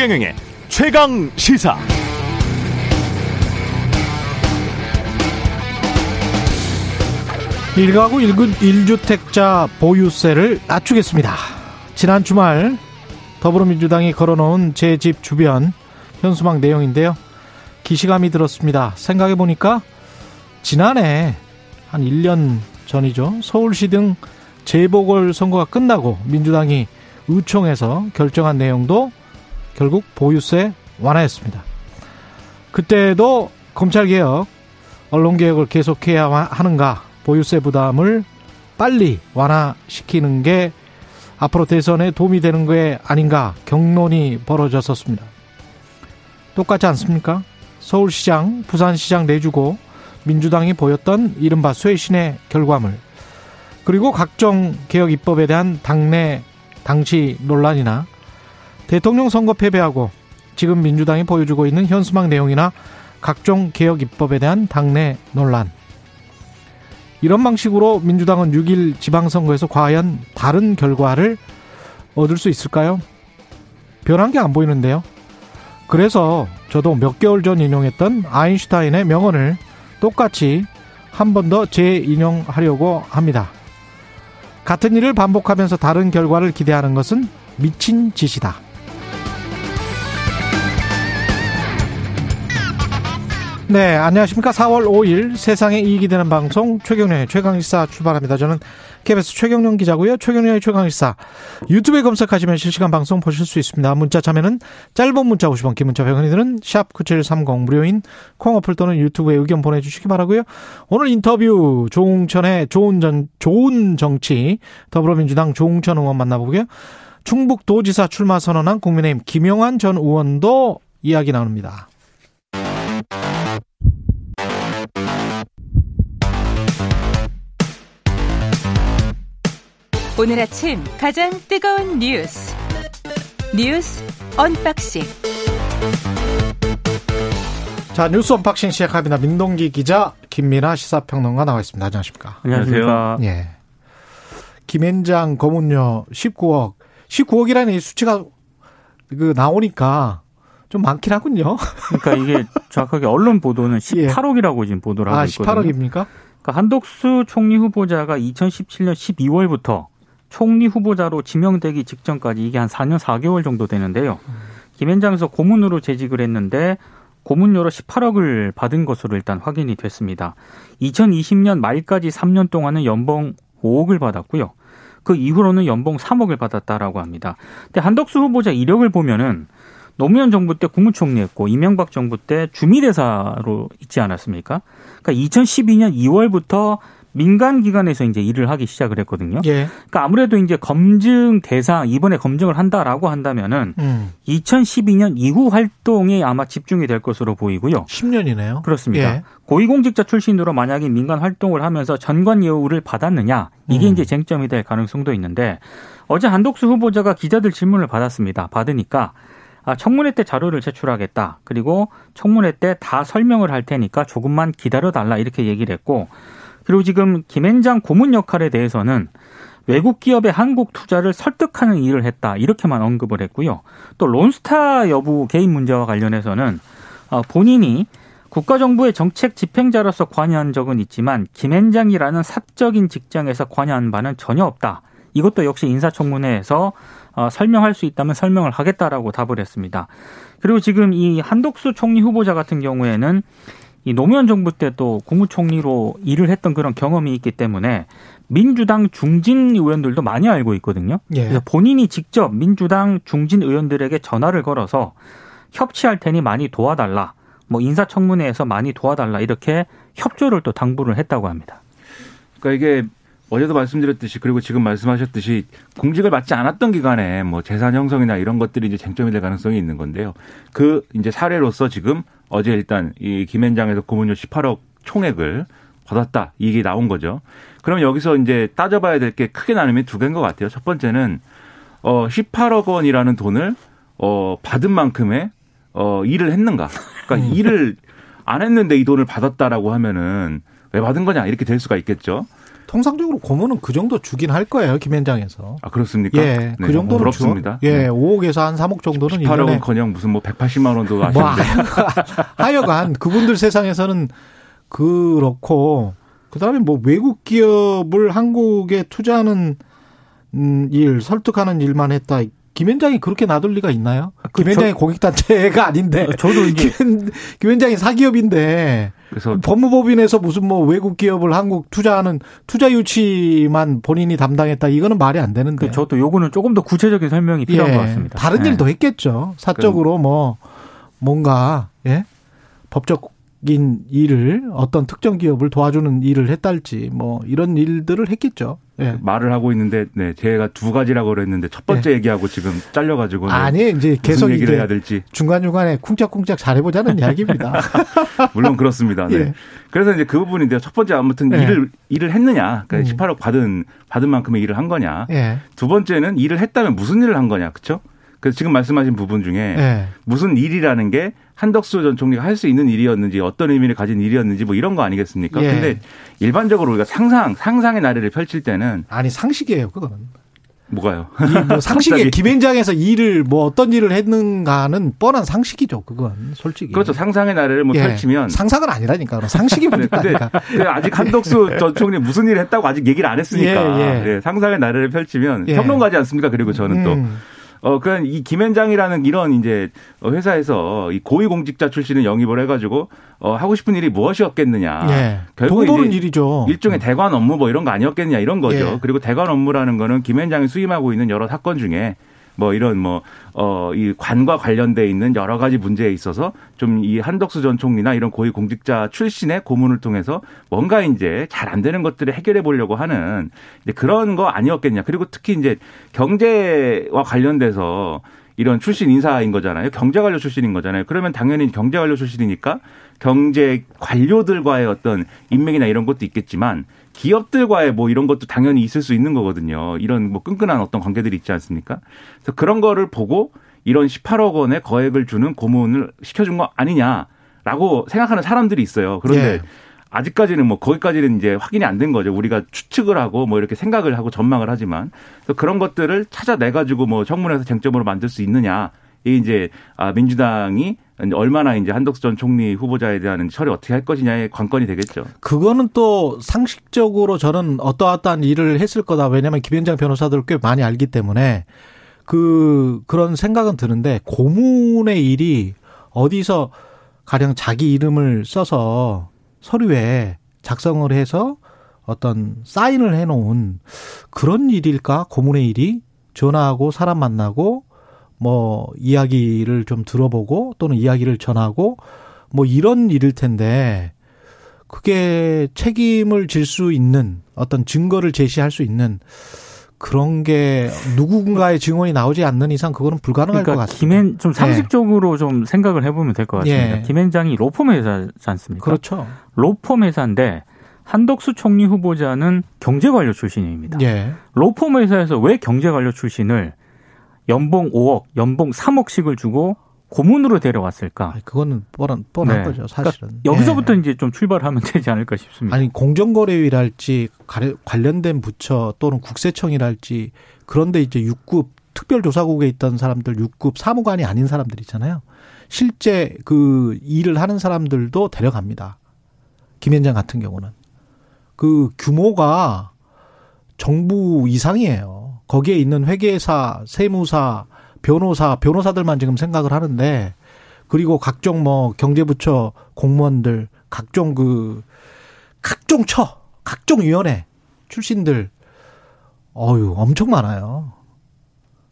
최경영의 최강 시사. 일가구 일주택자 보유세를 낮추겠습니다. 지난 주말 더불어민주당이 걸어놓은 제 집 주변 현수막 내용인데요. 기시감이 들었습니다. 생각해보니까 지난해 한 1년 전이죠. 서울시 등 재보궐 선거가 끝나고 민주당이 의총에서 결정한 내용도 결국 보유세 완화했습니다. 그때도 검찰개혁, 언론개혁을 계속해야 하는가, 보유세 부담을 빨리 완화시키는 게 앞으로 대선에 도움이 되는 게 아닌가 경론이 벌어졌었습니다. 똑같지 않습니까? 서울시장, 부산시장 내주고 민주당이 보였던 이른바 쇄신의 결과물 그리고 각종 개혁 입법에 대한 당내 당시 논란이나 대통령 선거 패배하고 지금 민주당이 보여주고 있는 현수막 내용이나 각종 개혁 입법에 대한 당내 논란 이런 방식으로 민주당은 6일 지방선거에서 과연 다른 결과를 얻을 수 있을까요? 변한 게 안 보이는데요. 그래서 저도 몇 개월 전 인용했던 아인슈타인의 명언을 똑같이 한 번 더 재인용하려고 합니다. 같은 일을 반복하면서 다른 결과를 기대하는 것은 미친 짓이다. 네, 안녕하십니까. 4월 5일 세상에 이익이 되는 방송 최경련의 최강시사 출발합니다. 저는 KBS 최경련 기자고요. 최경련의 최강시사 유튜브에 검색하시면 실시간 방송 보실 수 있습니다. 문자 참여는 짧은 문자 50원, 긴 문자 100원이 드는 샵9730 무료인 콩 어플 또는 유튜브에 의견 보내주시기 바라고요. 오늘 인터뷰 조웅천의 좋은 전, 좋은 정치 더불어민주당 조웅천 의원 만나보고요. 충북도지사 출마 선언한 국민의힘 김영환 전 의원도 이야기 나눕니다. 오늘 아침 가장 뜨거운 뉴스 뉴스 언박싱 자 뉴스 unboxing 시작합니다. 민동기 기자 김민아 시사평론가 나와 있습니다. 안녕하십니까? 안녕하세요. 예. 김앤장 고문료 19억 19억이라는 이 수치가 그 나오니까 좀 많긴 하군요. 그러니까 이게 정확하게 언론 보도는 18억이라고 지금 보도를 하고 아, 있거든요. 18억입니까? 그러니까 한덕수 총리 후보자가 2017년 12월부터 총리 후보자로 지명되기 직전까지 이게 한 4년 4개월 정도 되는데요. 김현장에서 고문으로 재직을 했는데 고문료로 18억을 받은 것으로 일단 확인이 됐습니다. 2020년 말까지 3년 동안은 연봉 5억을 받았고요. 그 이후로는 연봉 3억을 받았다라고 합니다. 근데 한덕수 후보자 이력을 보면은 노무현 정부 때 국무총리였고 이명박 정부 때 주미대사로 있지 않았습니까? 그러니까 2012년 2월부터 민간 기관에서 이제 일을 하기 시작을 했거든요. 예. 그러니까 아무래도 이제 검증 대상 이번에 검증을 한다라고 한다면은 음. 2012년 이후 활동에 아마 집중이 될 것으로 보이고요. 10년이네요. 그렇습니다. 예. 고위공직자 출신으로 만약에 민간 활동을 하면서 전관 예우를 받았느냐 이게 음. 이제 쟁점이 될 가능성도 있는데 어제 한독수 후보자가 기자들 질문을 받았습니다. 받으니까 아, 청문회 때 자료를 제출하겠다. 그리고 청문회 때 다 설명을 할 테니까 조금만 기다려 달라 이렇게 얘기를 했고 그리고 지금 김앤장 고문 역할에 대해서는 외국 기업의 한국 투자를 설득하는 일을 했다 이렇게만 언급을 했고요. 또 론스타 여부 개인 문제와 관련해서는 어, 본인이 국가정부의 정책 집행자로서 관여한 적은 있지만 김앤장이라는 사적인 직장에서 관여한 바는 전혀 없다. 이것도 역시 인사청문회에서 어, 설명할 수 있다면 설명을 하겠다라고 답을 했습니다. 그리고 지금 이 한독수 총리 후보자 같은 경우에는 이 노무현 정부 때 또 국무총리로 일을 했던 그런 경험이 있기 때문에 민주당 중진 의원들도 많이 알고 있거든요. 예. 그래서 본인이 직접 민주당 중진 의원들에게 전화를 걸어서 협치할 테니 많이 도와달라. 뭐 인사청문회에서 많이 도와달라 이렇게 협조를 또 당부를 했다고 합니다. 그러니까 이게 어제도 말씀드렸듯이 그리고 지금 말씀하셨듯이 공직을 맡지 않았던 기간에 뭐 재산 형성이나 이런 것들이 이제 쟁점이 될 가능성이 있는 건데요. 그 이제 사례로서 지금 어제 일단 이 김앤장에서 고문료 18억 총액을 받았다 이게 나온 거죠. 그럼 여기서 이제 따져봐야 될 게 크게 나누면 두 개인 것 같아요. 첫 번째는 어 18억 원이라는 돈을 어 받은 만큼의 어 일을 했는가? 그러니까 일을 안 했는데 이 돈을 받았다라고 하면은 왜 받은 거냐 이렇게 될 수가 있겠죠. 통상적으로 고문은 그 정도 주긴 할 거예요 김현장에서. 아 그렇습니까? 예, 네, 그 정도는 부럽습니다. 주, 예, 네. 5억에서 한 3억 정도는 18억은커녕 무슨 뭐 180만 원도 뭐 하시는데 하여간, 하여간 그분들 세상에서는 그렇고 그다음에 뭐 외국 기업을 한국에 투자하는 음, 일 설득하는 일만 했다. 김현장이 그렇게 놔둘 리가 있나요? 그 김현장이 고객단체가 아닌데. 저도 이제 김현, 김현장이 사기업인데 그래서 법무법인에서 무슨 뭐 외국 기업을 한국 투자하는 투자 유치만 본인이 담당했다. 이거는 말이 안 되는데. 그 저도 요거는 조금 더 구체적인 설명이 필요한 예, 것 같습니다. 다른 네. 일도 했겠죠. 사적으로 뭐 뭔가 예? 법적인 일을 어떤 특정 기업을 도와주는 일을 했달지 뭐 이런 일들을 했겠죠. 예. 말을 하고 있는데 네 제가 두 가지라고 그랬는데 첫 번째 얘기하고 지금 잘려가지고 네, 아니 이제 계속 얘기를 해야 될지 중간 중간에 쿵짝쿵짝 잘해보자는 이야기입니다. 물론 그렇습니다. 네. 예. 그래서 이제 그 부분인데요. 첫 번째 아무튼 예. 일을 일을 했느냐, 그러니까 음. 18억 받은 받은 만큼의 일을 한 거냐. 예. 두 번째는 일을 했다면 무슨 일을 한 거냐, 그렇죠? 그래서 지금 말씀하신 부분 중에 예. 무슨 일이라는 게 한덕수 전 총리가 할 수 있는 일이었는지 어떤 의미를 가진 일이었는지 뭐 이런 거 아니겠습니까? 예. 근데 일반적으로 우리가 상상 상상의 나래를 펼칠 때는 아니 상식이에요 그거는. 뭐가요? 이뭐 상식에 갑자기. 김현장에서 일을 뭐 어떤 일을 했는가는 뻔한 상식이죠 그건 솔직히. 그렇죠. 상상의 나래를 뭐 예. 펼치면 상상은 아니라니까 상식이 네, 문제니까. 아직 한덕수 전 총리 무슨 일을 했다고 아직 얘기를 안 했으니까 예, 예. 네, 상상의 나래를 펼치면 예. 평론가지 않습니까? 그리고 저는 또 음. 어, 그냥 이 김현장이라는 이런 이제 회사에서 이 고위공직자 출신을 영입을 해가지고 어, 하고 싶은 일이 무엇이었겠느냐. 예. 결국 돈 일이죠. 일종의 대관 업무 뭐 이런 거 아니었겠냐 이런 거죠. 예. 그리고 대관 업무라는 거는 김현장이 수임하고 있는 여러 사건 중에 뭐 이런 뭐, 어, 이 관과 관련돼 있는 여러 가지 문제에 있어서 좀 이 한덕수 전 총리나 이런 고위 공직자 출신의 고문을 통해서 뭔가 이제 잘 안 되는 것들을 해결해 보려고 하는 그런 거 아니었겠냐. 그리고 특히 이제 경제와 관련돼서 이런 출신 인사인 거잖아요. 경제 관료 출신인 거잖아요. 그러면 당연히 경제 관료 출신이니까 경제 관료들과의 어떤 인맥이나 이런 것도 있겠지만 기업들과의 뭐 이런 것도 당연히 있을 수 있는 거거든요. 이런 뭐 끈끈한 어떤 관계들이 있지 않습니까? 그래서 그런 거를 보고 이런 18억 원의 거액을 주는 고문을 시켜준 거 아니냐라고 생각하는 사람들이 있어요. 그런데 예. 아직까지는 뭐 거기까지는 이제 확인이 안 된 거죠. 우리가 추측을 하고 뭐 이렇게 생각을 하고 전망을 하지만 그래서 그런 것들을 찾아내 가지고 뭐 청문회에서 쟁점으로 만들 수 있느냐. 이 이제 아 민주당이 얼마나 이제 한덕수 전 총리 후보자에 대한 처리 어떻게 할 것이냐의 관건이 되겠죠. 그거는 또 상식적으로 저는 어떠어떠한 일을 했을 거다. 왜냐하면 김현장 변호사들 꽤 많이 알기 때문에 그 그런 생각은 드는데 고문의 일이 어디서 가령 자기 이름을 써서 서류에 작성을 해서 어떤 사인을 해놓은 그런 일일까? 고문의 일이 전화하고 사람 만나고 뭐 이야기를 좀 들어보고 또는 이야기를 전하고 뭐 이런 일일 텐데 그게 책임을 질 수 있는 어떤 증거를 제시할 수 있는 그런 게 누군가의 증언이 나오지 않는 이상 그거는 불가능할 것 그러니까 같습니다. 김현 좀 상식적으로 좀 생각을 해보면 될 것 같습니다. 예. 김현장이 로펌 회사지 않습니까? 그렇죠. 로펌 회사인데 한덕수 총리 후보자는 경제관료 출신입니다. 예. 로펌 회사에서 왜 경제관료 출신을 연봉 5억, 연봉 3억씩을 주고 고문으로 데려왔을까? 아니, 그거는 뻔한 뻔한 네. 거죠, 사실은. 그러니까 여기서부터 예. 이제 좀 출발하면 되지 않을까 싶습니다. 아니 공정거래위랄지 관련된 부처 또는 국세청이랄지 그런데 이제 6급 특별조사국에 있던 사람들 6급 사무관이 아닌 사람들 있잖아요. 실제 그 일을 하는 사람들도 데려갑니다. 김현장 같은 경우는 그 규모가 정부 이상이에요. 거기에 있는 회계사, 세무사, 변호사, 변호사들만 지금 생각을 하는데 그리고 각종 뭐 경제부처 공무원들, 각종 그 각종 처, 각종 위원회 출신들 어유 엄청 많아요.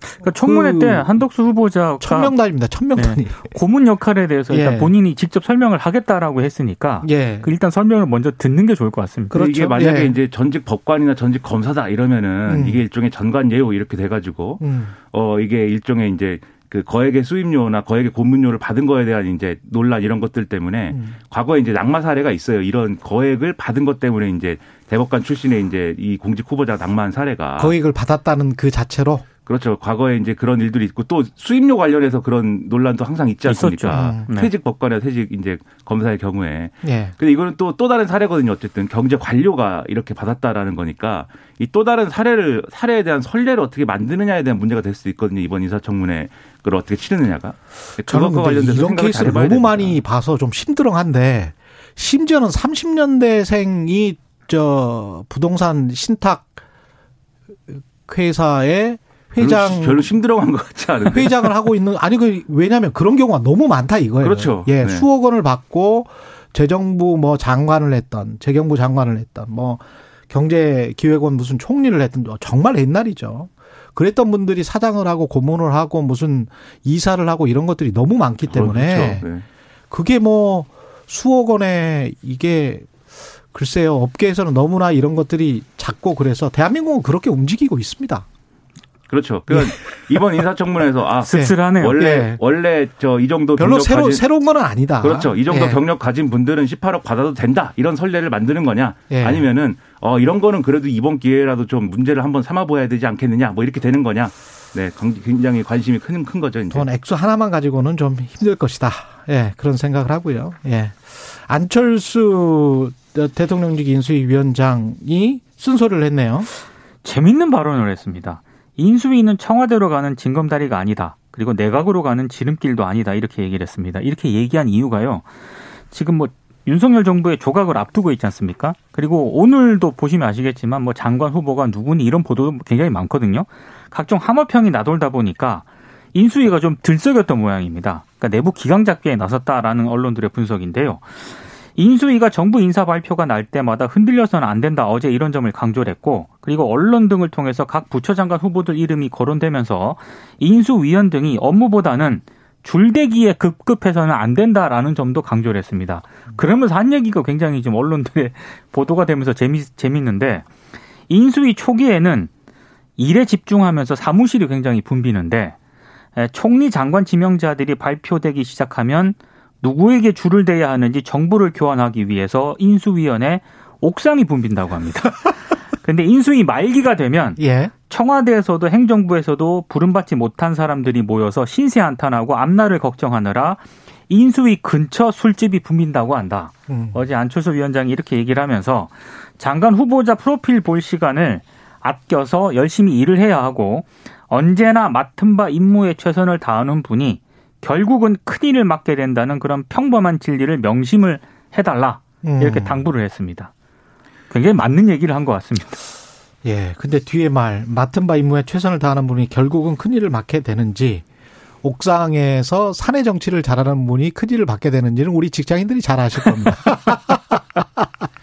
그러니까 청문회 그 때 한덕수 후보자가 천명 단입니다. 천명단이. 고문 역할에 대해서 일단 예. 본인이 직접 설명을 하겠다라고 했으니까 예. 그 일단 설명을 먼저 듣는 게 좋을 것 같습니다. 그렇죠. 이게 만약에 예. 이제 전직 법관이나 전직 검사다 이러면은 음. 이게 일종의 전관 예우 이렇게 돼 가지고 음. 어 이게 일종의 이제 그 거액의 수임료나 거액의 고문료를 받은 거에 대한 이제 논란 이런 것들 때문에 음. 과거에 이제 낙마 사례가 있어요. 이런 거액을 받은 것 때문에 이제 대법관 출신의 이제 이 공직 후보자가 낙마한 사례가 거액을 받았다는 그 자체로 그렇죠. 과거에 이제 그런 일들이 있고 또 수임료 관련해서 그런 논란도 항상 있지 않습니까? 음. 네. 퇴직 법관이나 퇴직 이제 검사의 경우에. 예. 근데 이거는 또또 다른 사례거든요. 어쨌든 경제 관료가 이렇게 받았다라는 거니까 이 또 다른 사례를 사례에 대한 선례를 어떻게 만드느냐에 대한 문제가 될 수 있거든요. 이번 인사청문회 그걸 어떻게 치르느냐가. 그것과 관련돼서 이런 케이스를 너무 됩니다. 많이 봐서 좀 심드렁한데 심지어는 30년대생이 저 부동산 신탁 회사의 회장 별로, 별로 힘들어간 것 같지 않은데. 회장을 하고 있는 아니 그 왜냐하면 그런 경우가 너무 많다 이거예요. 그렇죠. 예, 네. 수억 원을 받고 재정부 뭐 장관을 했던 재경부 장관을 했던 뭐 경제기획원 무슨 총리를 했던 정말 옛날이죠. 그랬던 분들이 사장을 하고 고문을 하고 무슨 이사를 하고 이런 것들이 너무 많기 때문에 그렇죠. 네. 그게 뭐 수억 원에 이게 글쎄요 업계에서는 너무나 이런 것들이 작고 그래서 대한민국은 그렇게 움직이고 있습니다. 그렇죠. 그러니까 이번 인사청문회에서 아 씁쓸하네요. 원래 예. 원래 저 이 정도 별로 새로 가진 새로운 건 아니다. 그렇죠. 이 정도 예. 경력 가진 분들은 18억 받아도 된다. 이런 선례를 만드는 거냐? 예. 아니면은 어 이런 거는 그래도 이번 기회라도 좀 문제를 한번 삼아 보아야 되지 않겠느냐? 뭐 이렇게 되는 거냐? 네, 강- 굉장히 관심이 큰 큰 거죠, 이제. 돈 액수 하나만 가지고는 좀 힘들 것이다. 예, 그런 생각을 하고요. 예. 안철수 대통령직 인수위원장이 쓴소리를 했네요. 재밌는 발언을 했습니다. 인수위는 청와대로 가는 징검다리가 아니다. 그리고 내각으로 가는 지름길도 아니다. 이렇게 얘기를 했습니다. 이렇게 얘기한 이유가요. 지금 뭐 윤석열 정부의 조각을 앞두고 있지 않습니까? 그리고 오늘도 보시면 아시겠지만 뭐 장관 후보가 누구니 이런 보도도 굉장히 많거든요. 각종 함어평이 나돌다 보니까 인수위가 좀 들썩였던 모양입니다. 그러니까 내부 기강 잡기에 나섰다라는 언론들의 분석인데요. 인수위가 정부 인사 발표가 날 때마다 흔들려서는 안 된다. 어제 이런 점을 강조를 했고 그리고 언론 등을 통해서 각 부처 장관 후보들 이름이 거론되면서 인수위원 등이 업무보다는 줄대기에 급급해서는 안 된다라는 점도 강조를 했습니다. 그러면서 한 얘기가 굉장히 좀 언론들의 보도가 되면서 재미, 재밌는데 인수위 초기에는 일에 집중하면서 사무실이 굉장히 붐비는데 에, 총리 장관 지명자들이 발표되기 시작하면 누구에게 줄을 대야 하는지 정보를 교환하기 위해서 인수위원회 옥상이 붐빈다고 합니다. 근데 인수위 말기가 되면 예. 청와대에서도 행정부에서도 부름받지 못한 사람들이 모여서 신세 한탄하고 앞날을 걱정하느라 인수위 근처 술집이 붐빈다고 한다. 음. 어제 안철수 위원장이 이렇게 얘기를 하면서 장관 후보자 프로필 볼 시간을 아껴서 열심히 일을 해야 하고 언제나 맡은 바 임무에 최선을 다하는 분이 결국은 큰일을 맡게 된다는 그런 평범한 진리를 명심을 해달라 음. 이렇게 당부를 했습니다. 굉장히 맞는 얘기를 한 것 같습니다. 예. 근데 뒤에 말 맡은 바 임무에 최선을 다하는 분이 결국은 큰일을 맡게 되는지 옥상에서 사내 정치를 잘하는 분이 큰일을 받게 되는지는 우리 직장인들이 잘 아실 겁니다.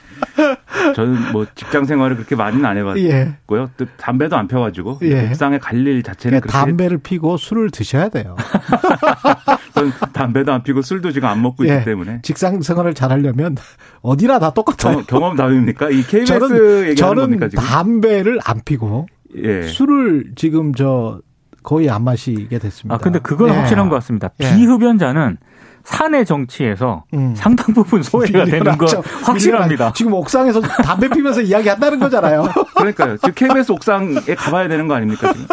저는 뭐 직장 생활을 그렇게 많이는 안 해봤고요. 예. 또 담배도 안 펴가지고 예. 옥상에 갈 일 자체는 그러니까 그렇게 담배를 피고 술을 드셔야 돼요. 저는 담배도 안 피고 술도 지금 안 먹고 예. 있기 때문에 직장 생활을 잘하려면 어디나 다 똑같아요. 경험, 경험 다입니까? 이 KBS 저는 얘기하는 저는 겁니까 지금? 담배를 안 피고 예. 술을 지금 저 거의 안 마시게 됐습니다. 아, 근데 그건 예. 확실한 것 같습니다. 예. 비흡연자는 사내 정치에서 음. 상당 부분 소외가 되는 건. 확실합니다. 지금 옥상에서 담배 피면서 이야기한다는 거잖아요. 그러니까요. 지금 KBS 옥상에 가봐야 되는 거 아닙니까 지금?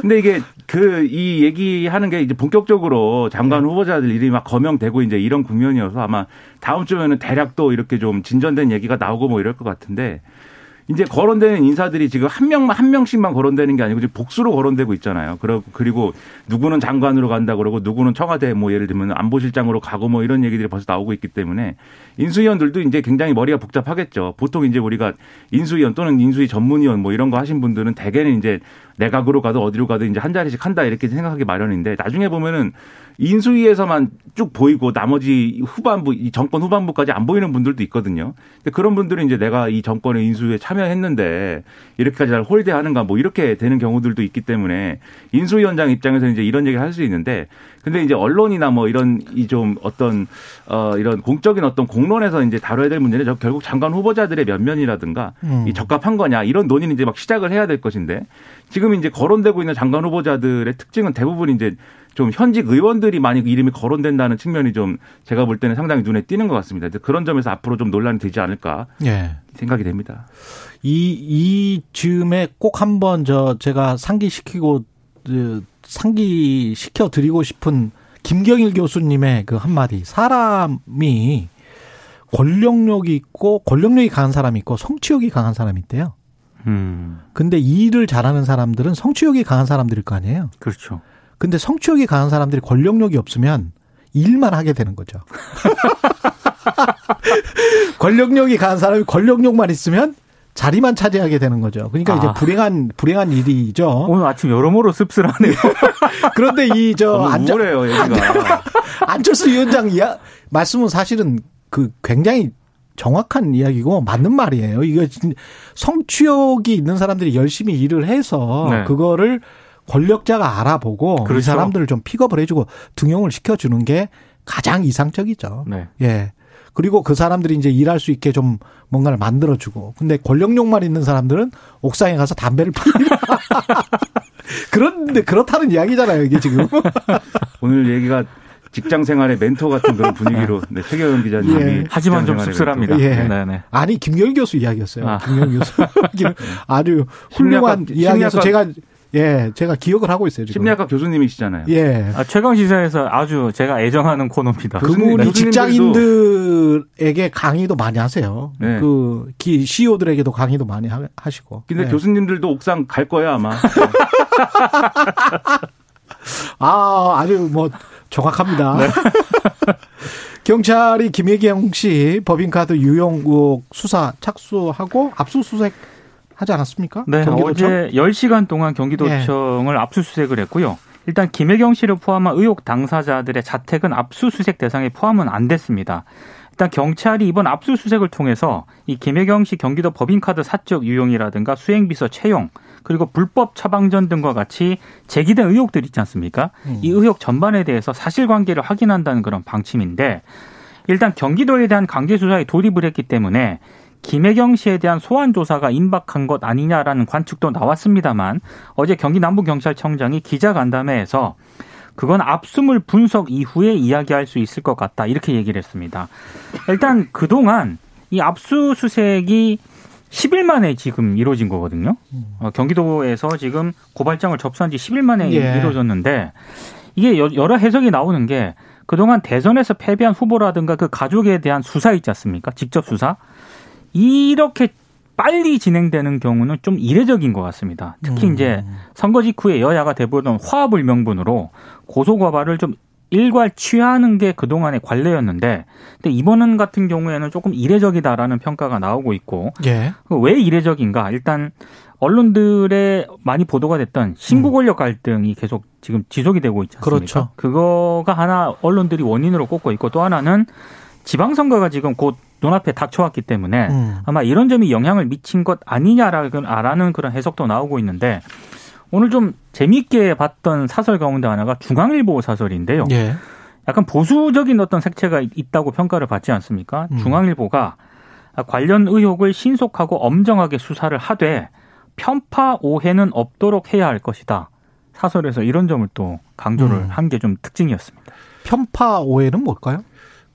근데 이게 그 이 얘기하는 게 이제 본격적으로 장관 네. 후보자들 이름이 막 거명되고 이제 이런 국면이어서 아마 다음 주면은 대략 또 이렇게 좀 진전된 얘기가 나오고 뭐 이럴 것 같은데 이제 거론되는 인사들이 지금 한 명만 한 명씩만 거론되는 게 아니고 지금 복수로 거론되고 있잖아요. 그리고 그리고 누구는 장관으로 간다 그러고 누구는 청와대 뭐 예를 들면 안보실장으로 가고 뭐 이런 얘기들이 벌써 나오고 있기 때문에 인수위원들도 이제 굉장히 머리가 복잡하겠죠. 보통 이제 우리가 인수위원 또는 인수위 전문위원 뭐 이런 거 하신 분들은 대개는 이제 내각으로 가도 어디로 가도 이제 한 자리씩 한다 이렇게 생각하기 마련인데 나중에 보면은 인수위에서만 쭉 보이고 나머지 후반부 이 정권 후반부까지 안 보이는 분들도 있거든요. 근데 그런 분들은 이제 내가 이 정권의 인수위에 참여했는데 이렇게까지 날 홀대하는가 뭐 이렇게 되는 경우들도 있기 때문에 인수위원장 입장에서 이제 이런 얘기를 할 수 있는데 근데 이제 언론이나 뭐 이런 이 좀 어떤 어 이런 공적인 어떤 공론에서 이제 다뤄야 될 문제는 저 결국 장관 후보자들의 면면이라든가 음. 이 적합한 거냐 이런 논의는 이제 막 시작을 해야 될 것인데 지금 이제 거론되고 있는 장관 후보자들의 특징은 대부분 이제 좀 현직 의원들이 많이 이름이 거론된다는 측면이 좀 제가 볼 때는 상당히 눈에 띄는 것 같습니다. 그런 점에서 앞으로 좀 논란이 되지 않을까 예. 생각이 됩니다. 이, 이 즈음에 꼭 한번 저 제가 상기시키고 그, 상기시켜 드리고 싶은 김경일 교수님의 그 한마디. 사람이 권력력이 있고 권력력이 강한 사람이 있고 성취욕이 강한 사람이 있대요. 음, 근데 이 일을 잘하는 사람들은 성취욕이 강한 사람들일 거 아니에요. 그렇죠. 근데 성취욕이 강한 사람들이 권력력이 없으면 일만 하게 되는 거죠. 권력력이 강한 사람이 권력력만 있으면 자리만 차지하게 되는 거죠. 그러니까 이제 아. 불행한 불행한 일이죠. 오늘 아침 여러모로 씁쓸하네요. 그런데 이저 너무 안철 우울해요, 얘기가. 안철수 위원장 이야 말씀은 사실은 그 굉장히 정확한 이야기고 맞는 말이에요. 이거 진- 성취욕이 있는 사람들이 열심히 일을 해서 네. 그거를 권력자가 알아보고 이 그렇죠. 사람들을 좀 픽업을 해주고 등용을 시켜주는 게 가장 이상적이죠. 네. 예. 그리고 그 사람들이 이제 일할 수 있게 좀 뭔가를 만들어주고. 근데 권력욕만 있는 사람들은 옥상에 가서 담배를 피우라. 그런데 그렇다는 이야기잖아요, 이게 지금. 오늘 얘기가 직장 생활의 멘토 같은 그런 분위기로 네, 최경영 기자님이 예. 하지만 좀 씁쓸합니다. 예. 네, 네. 아니 김경일 교수 이야기였어요. 아. 김경일 교수 아주 훌륭한 심리학과- 이야기여서 심리학과- 제가 예 제가 기억을 하고 있어요 지금. 심리학과 교수님이시잖아요. 예. 아, 최강 시사에서 아주 제가 애정하는 코너입니다. 교수님, 그분이 직장인들에게 강의도 많이 하세요. 네. 그 기- CEO들에게도 강의도 많이 하- 하시고. 근데 예. 교수님들도 옥상 갈 거야 아마. 아 아주 뭐 정확합니다. 네. 경찰이 김혜경 씨 법인카드 유용 의혹 수사 착수하고 압수수색 하지 않았습니까? 네, 경기도청? 어제 10시간 동안 경기도청을 압수수색을 했고요. 일단 김혜경 씨를 포함한 의혹 당사자들의 자택은 압수수색 대상에 포함은 안 됐습니다. 일단 경찰이 이번 압수수색을 통해서 이 김혜경 씨 경기도 법인카드 사적 유용이라든가 수행비서 채용 그리고 불법 처방전 등과 같이 제기된 의혹들 있지 않습니까? 이 의혹 전반에 대해서 사실관계를 확인한다는 그런 방침인데 일단 경기도에 대한 강제 수사에 돌입을 했기 때문에 김혜경 씨에 대한 소환 조사가 임박한 것 아니냐라는 관측도 나왔습니다만 어제 경기 남부경찰청장이 기자간담회에서 그건 압수물 분석 이후에 이야기할 수 있을 것 같다 이렇게 얘기를 했습니다. 일단 그동안 이 압수수색이 10일 만에 지금 이루어진 거거든요. 어, 경기도에서 지금 고발장을 접수한 지 10일 만에 예. 이루어졌는데 이게 여- 여러 해석이 나오는 게 그동안 대선에서 패배한 후보라든가 그 가족에 대한 수사 있지 않습니까? 직접 수사. 이렇게 빨리 진행되는 경우는 좀 이례적인 것 같습니다. 특히 음. 이제 선거 직후에 여야가 대부분 화합을 명분으로 고소고발을 좀 일괄 취하는 게 그동안의 관례였는데 근데 이번 같은 경우에는 조금 이례적이다라는 평가가 나오고 있고 예. 그왜 이례적인가? 일단 언론들에 많이 보도가 됐던 신부 권력 갈등이 계속 지금 지속이 되고 있지 않습니까? 음. 그렇죠. 그거가 하나 언론들이 원인으로 꼽고 있고 또 하나는 지방선거가 지금 곧 눈앞에 닥쳐왔기 때문에 음. 아마 이런 점이 영향을 미친 것 아니냐라는 그런 해석도 나오고 있는데 오늘 좀 재미있게 봤던 사설 가운데 하나가 중앙일보 사설인데요. 예. 약간 보수적인 어떤 색채가 있- 있다고 평가를 받지 않습니까? 음. 중앙일보가 관련 의혹을 신속하고 엄정하게 수사를 하되 편파 오해는 없도록 해야 할 것이다. 사설에서 이런 점을 또 강조를 음. 한게 좀 특징이었습니다. 편파 오해는 뭘까요?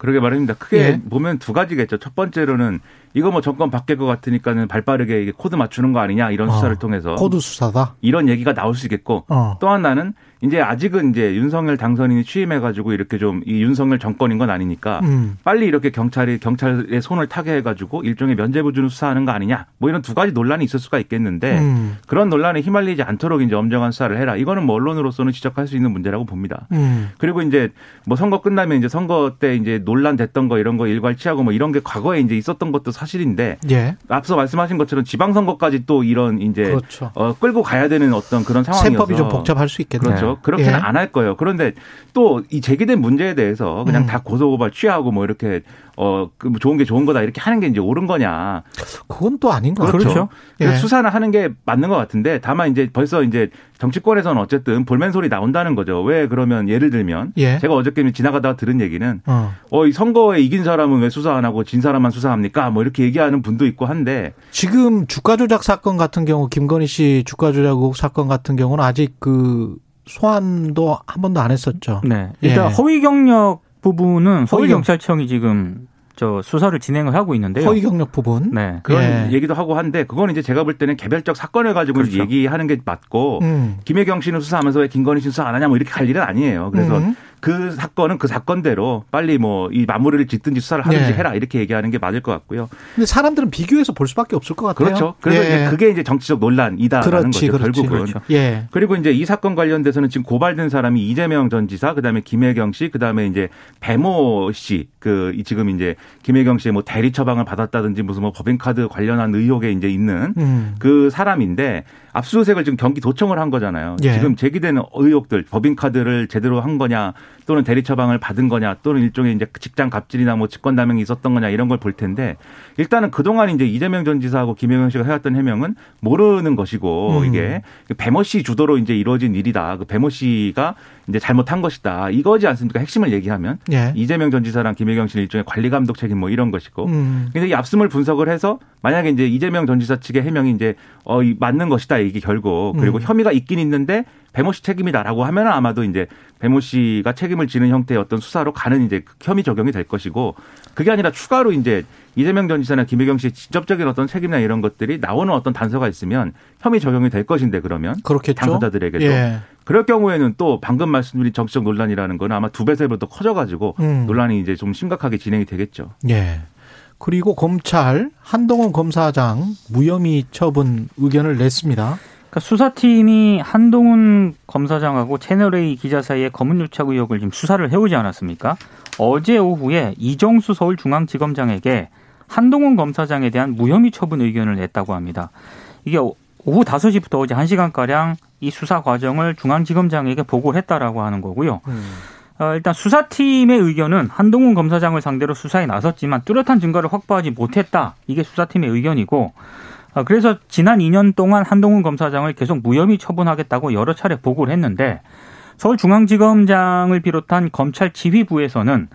그러게 말입니다. 크게 예. 보면 두 가지겠죠. 첫 번째로는 이거 뭐 정권 바뀔 것 같으니까는 발빠르게 이게 코드 맞추는 거 아니냐 이런 수사를 어, 통해서 코드 수사다. 이런 얘기가 나올 수 있겠고 어. 또 하나는 이제 아직은 이제 윤석열 당선인이 취임해가지고 이렇게 좀 이 윤석열 정권인 건 아니니까 음. 빨리 이렇게 경찰이 경찰의 손을 타게 해가지고 일종의 면죄부주는 수사하는 거 아니냐 뭐 이런 두 가지 논란이 있을 수가 있겠는데 음. 그런 논란에 휘말리지 않도록 이제 엄정한 수사를 해라 이거는 뭐 언론으로서는 지적할 수 있는 문제라고 봅니다. 음. 그리고 이제 뭐 선거 끝나면 이제 선거 때 이제 논란됐던 거 이런 거 일괄치하고 뭐 이런 게 과거에 이제 있었던 것도 사 실인데 예. 앞서 말씀하신 것처럼 지방선거까지 또 이런 이제 그렇죠. 어, 끌고 가야 되는 어떤 그런 상황이어서 세법이 좀 복잡할 수 있겠네요. 그렇죠. 그렇게는 예. 안할 거예요. 그런데 또 이 제기된 문제에 대해서 그냥 음. 다 고소고발 취하고 뭐 이렇게 어, 그 좋은 게 좋은 거다 이렇게 하는 게 이제 옳은 거냐. 그건 또 아닌 것 그렇죠. 그래서 예. 수사는 하는 게 맞는 것 같은데 다만 이제 벌써 이제 정치권에서는 어쨌든 볼멘 소리 나온다는 거죠. 왜 그러면 예를 들면 예. 제가 어저께 지나가다가 들은 얘기는 어. 어, 이 선거에 이긴 사람은 왜 수사 안 하고 진 사람만 수사합니까? 뭐 이렇게 얘기하는 분도 있고 한데 지금 주가 조작 사건 같은 경우 김건희 씨 주가 조작 사건 같은 경우는 아직 그 소환도 한 번도 안 했었죠. 네. 일단 예. 허위 경력 부분은 서울 허위 경- 경찰청이 지금 저 수사를 진행을 하고 있는데요. 허위 경력 부분. 네. 그런 예. 얘기도 하고 한데 그건 이제 제가 볼 때는 개별적 사건을 가지고 그렇죠. 얘기하는 게 맞고 음. 김혜경 씨는 수사하면서 왜 김건희 씨 수사 안 하냐 뭐 이렇게 갈 일은 아니에요. 그래서 음. 그 사건은 그 사건대로 빨리 뭐 이 마무리를 짓든지 수사를 하든지 네. 해라 이렇게 얘기하는 게 맞을 것 같고요. 근데 사람들은 비교해서 볼 수밖에 없을 것 같아요. 그렇죠. 그래서 예. 이제 그게 이제 정치적 논란이다라는 그렇지, 거죠. 그렇지. 결국은. 그렇죠. 예. 그리고 이제 이 사건 관련돼서는 지금 고발된 사람이 이재명 전 지사, 그다음에 김혜경 씨, 그다음에 이제 배모 씨, 그 지금 이제 김혜경 씨의 뭐 대리 처방을 받았다든지 무슨 뭐 법인카드 관련한 의혹에 이제 있는 음. 그 사람인데 압수수색을 지금 경기도청을 한 거잖아요. 예. 지금 제기되는 의혹들, 법인카드를 제대로 한 거냐, 또는 대리 처방을 받은 거냐, 또는 일종의 이제 직장 갑질이나 뭐 직권 남용이 있었던 거냐 이런 걸 볼 텐데 일단은 그동안 이제 이재명 전 지사하고 김혜경 씨가 해왔던 해명은 모르는 것이고 음. 이게 배모 씨 주도로 이제 이루어진 일이다. 그 배모 씨가 이제 잘못한 것이다. 이거지 않습니까? 핵심을 얘기하면 예. 이재명 전 지사랑 김혜경 씨는 일종의 관리 감독 책임 뭐 이런 것이고 음. 근데 이 압수물 분석을 해서 만약에 이제 이재명 전 지사 측의 해명이 이제 어, 이 맞는 것이다 이게 결국 그리고 음. 혐의가 있긴 있는데 배모 씨 책임이다라고 하면 아마도 이제 배모 씨가 책임을 지는 형태의 어떤 수사로 가는 이제 그 혐의 적용이 될 것이고 그게 아니라 추가로 이제 이재명 전 지사나 김혜경 씨의 직접적인 어떤 책임이나 이런 것들이 나오는 어떤 단서가 있으면 혐의 적용이 될 것인데 그러면 그렇겠죠. 당사자들에게도 예. 그럴 경우에는 또 방금 말씀드린 정치적 논란이라는 거는 아마 두 배, 세배더 커져가지고 음. 논란이 이제 좀 심각하게 진행이 되겠죠. 예. 그리고 검찰 한동훈 검사장 무혐의 처분 의견을 냈습니다. 그러니까 수사팀이 한동훈 검사장하고 채널A 기자 사이에 검은유착 의혹을 지금 수사를 해오지 않았습니까? 어제 오후에 이정수 서울중앙지검장에게 한동훈 검사장에 대한 무혐의 처분 의견을 냈다고 합니다. 이게 오후 5시부터 어제 1시간가량 이 수사 과정을 중앙지검장에게 보고를 했다라고 하는 거고요. 어, 일단 수사팀의 의견은 한동훈 검사장을 상대로 수사에 나섰지만 뚜렷한 증거를 확보하지 못했다. 이게 수사팀의 의견이고 어, 그래서 지난 2년 동안 한동훈 검사장을 계속 무혐의 처분하겠다고 여러 차례 보고를 했는데 서울중앙지검장을 비롯한 검찰 지휘부에서는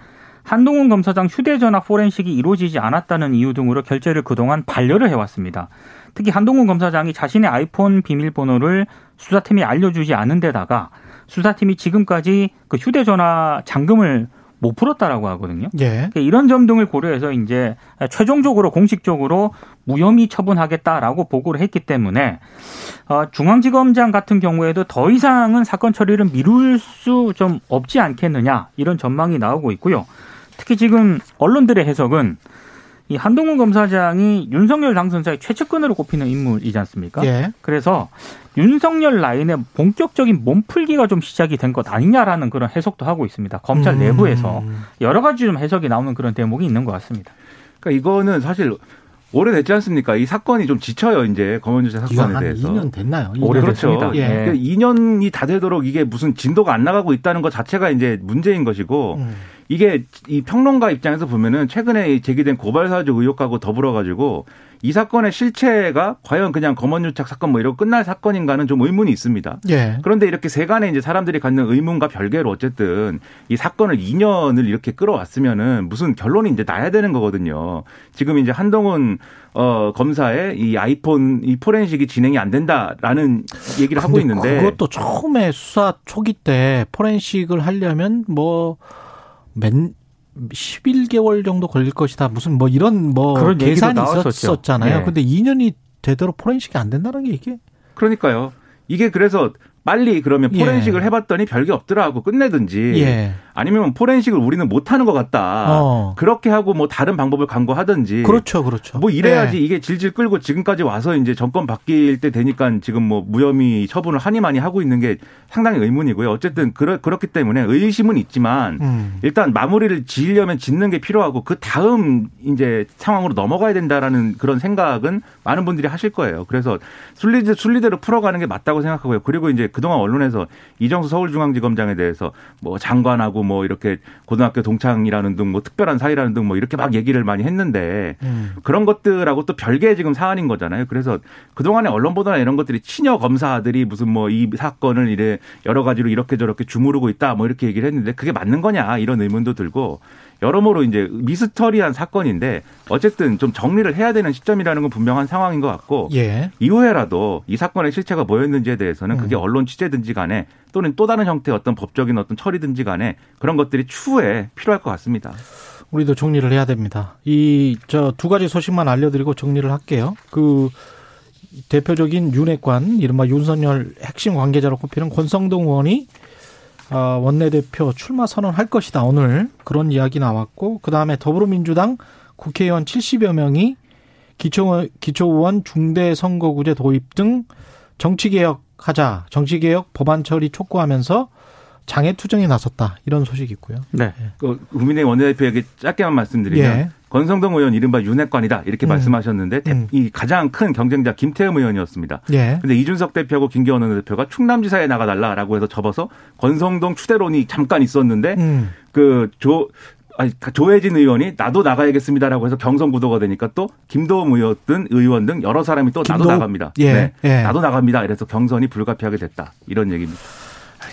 한동훈 검사장 휴대전화 포렌식이 이루어지지 않았다는 이유 등으로 결재를 그동안 반려를 해왔습니다. 특히 한동훈 검사장이 자신의 아이폰 비밀번호를 수사팀이 알려주지 않은 데다가 수사팀이 지금까지 그 휴대전화 잠금을 못 풀었다라고 하거든요. 예. 그러니까 이런 점 등을 고려해서 이제 최종적으로 공식적으로 무혐의 처분하겠다라고 보고를 했기 때문에 어, 중앙지검장 같은 경우에도 더 이상은 사건 처리를 미룰 수 좀 없지 않겠느냐 이런 전망이 나오고 있고요. 특히 지금 언론들의 해석은 이 한동훈 검사장이 윤석열 당선자의 최측근으로 꼽히는 인물이지 않습니까? 예. 그래서 윤석열 라인의 본격적인 몸풀기가 좀 시작이 된 것 아니냐라는 그런 해석도 하고 있습니다. 검찰 음. 내부에서 여러 가지 좀 해석이 나오는 그런 대목이 있는 것 같습니다. 그러니까 이거는 사실 오래됐지 않습니까? 이 사건이 좀 지쳐요, 이제 검언주체 이거 사건에 한 대해서. 2년 됐나요? 오래됐습니다. 그렇죠. 예. 그러니까 2년이 다 되도록 이게 무슨 진도가 안 나가고 있다는 것 자체가 이제 문제인 것이고 음. 이게 이 평론가 입장에서 보면은 최근에 제기된 고발 사주 의혹하고 더불어 가지고 이 사건의 실체가 과연 그냥 검언유착 사건 뭐 이러고 끝날 사건인가는 좀 의문이 있습니다. 예. 그런데 이렇게 세간에 이제 사람들이 갖는 의문과 별개로 어쨌든 이 사건을 2년을 이렇게 끌어왔으면은 무슨 결론이 이제 나야 되는 거거든요. 지금 이제 한동훈 어 검사의 이 아이폰 이 포렌식이 진행이 안 된다라는 얘기를 하고 있는데 그것도 처음에 수사 초기 때 포렌식을 하려면 뭐 맨 11개월 정도 걸릴 것이다. 무슨 뭐 이런 뭐 그런 계산이. 있었잖아요. 네. 근데 2년이 되도록 포렌식이 안 된다는 게 이게 그러니까요. 이게 그래서 빨리 그러면 예. 포렌식을 해봤더니 별게 없더라 하고 끝내든지 예. 아니면 포렌식을 우리는 못하는 것 같다. 어. 그렇게 하고 뭐 다른 방법을 강구하든지 그렇죠. 그렇죠. 뭐 이래야지 예. 이게 질질 끌고 지금까지 와서 이제 정권 바뀔 때 되니까 지금 뭐 무혐의 처분을 하니 많이 하고 있는 게 상당히 의문이고요. 어쨌든 그렇, 그렇기 때문에 의심은 있지만 음. 일단 마무리를 지으려면 짓는 게 필요하고 그 다음 이제 상황으로 넘어가야 된다라는 그런 생각은 많은 분들이 하실 거예요. 그래서 순리대, 순리대로 풀어가는 게 맞다고 생각하고요. 그리고 이제 그동안 언론에서 이정수 서울중앙지검장에 대해서 뭐 장관하고 뭐 이렇게 고등학교 동창이라는 등 뭐 특별한 사이라는 등 뭐 이렇게 막 얘기를 많이 했는데 음. 그런 것들하고 또 별개의 지금 사안인 거잖아요. 그래서 그동안에 언론 보도나 이런 것들이 친여 검사들이 무슨 뭐 이 사건을 이래 여러 가지로 이렇게 저렇게 주무르고 있다 뭐 이렇게 얘기를 했는데 그게 맞는 거냐 이런 의문도 들고 여러모로 이제 미스터리한 사건인데 어쨌든 좀 정리를 해야 되는 시점이라는 건 분명한 상황인 것 같고 예. 이후에라도 이 사건의 실체가 뭐였는지에 대해서는 그게 음. 언론 취재든지 간에 또는 또 다른 형태의 어떤 법적인 어떤 처리든지 간에 그런 것들이 추후에 필요할 것 같습니다. 우리도 정리를 해야 됩니다. 이 저 두 가지 소식만 알려드리고 정리를 할게요. 그 대표적인 윤핵관 이른바 윤석열 핵심 관계자로 꼽히는 권성동 의원이 어, 원내대표 출마 선언할 것이다. 오늘 그런 이야기 나왔고 그 다음에 더불어민주당 국회의원 70여 명이 기초 기초의원 중대 선거구제 도입 등 정치개혁 하자 정치개혁 법안 처리 촉구하면서 장애 투쟁에 나섰다 이런 소식이 있고요. 네. 그 국민의힘 원내대표에게 짧게만 말씀드리면 예. 권성동 의원 이른바 윤핵관이다 이렇게 음. 말씀하셨는데 대- 음. 이 가장 큰 경쟁자 김태흠 의원이었습니다. 예. 근데 이준석 대표하고 김기현 원내대표가 충남지사에 나가달라라고 해서 접어서 권성동 추대론이 잠깐 있었는데 음. 그조 아니 조해진 의원이 나도 나가야겠습니다라고 해서 경선 구도가 되니까 또 김도읍 의원 등 의원 등 여러 사람이 또 나도 김도읍- 나갑니다. 네. 예, 예. 나도 나갑니다. 이래서 경선이 불가피하게 됐다. 이런 얘기입니다.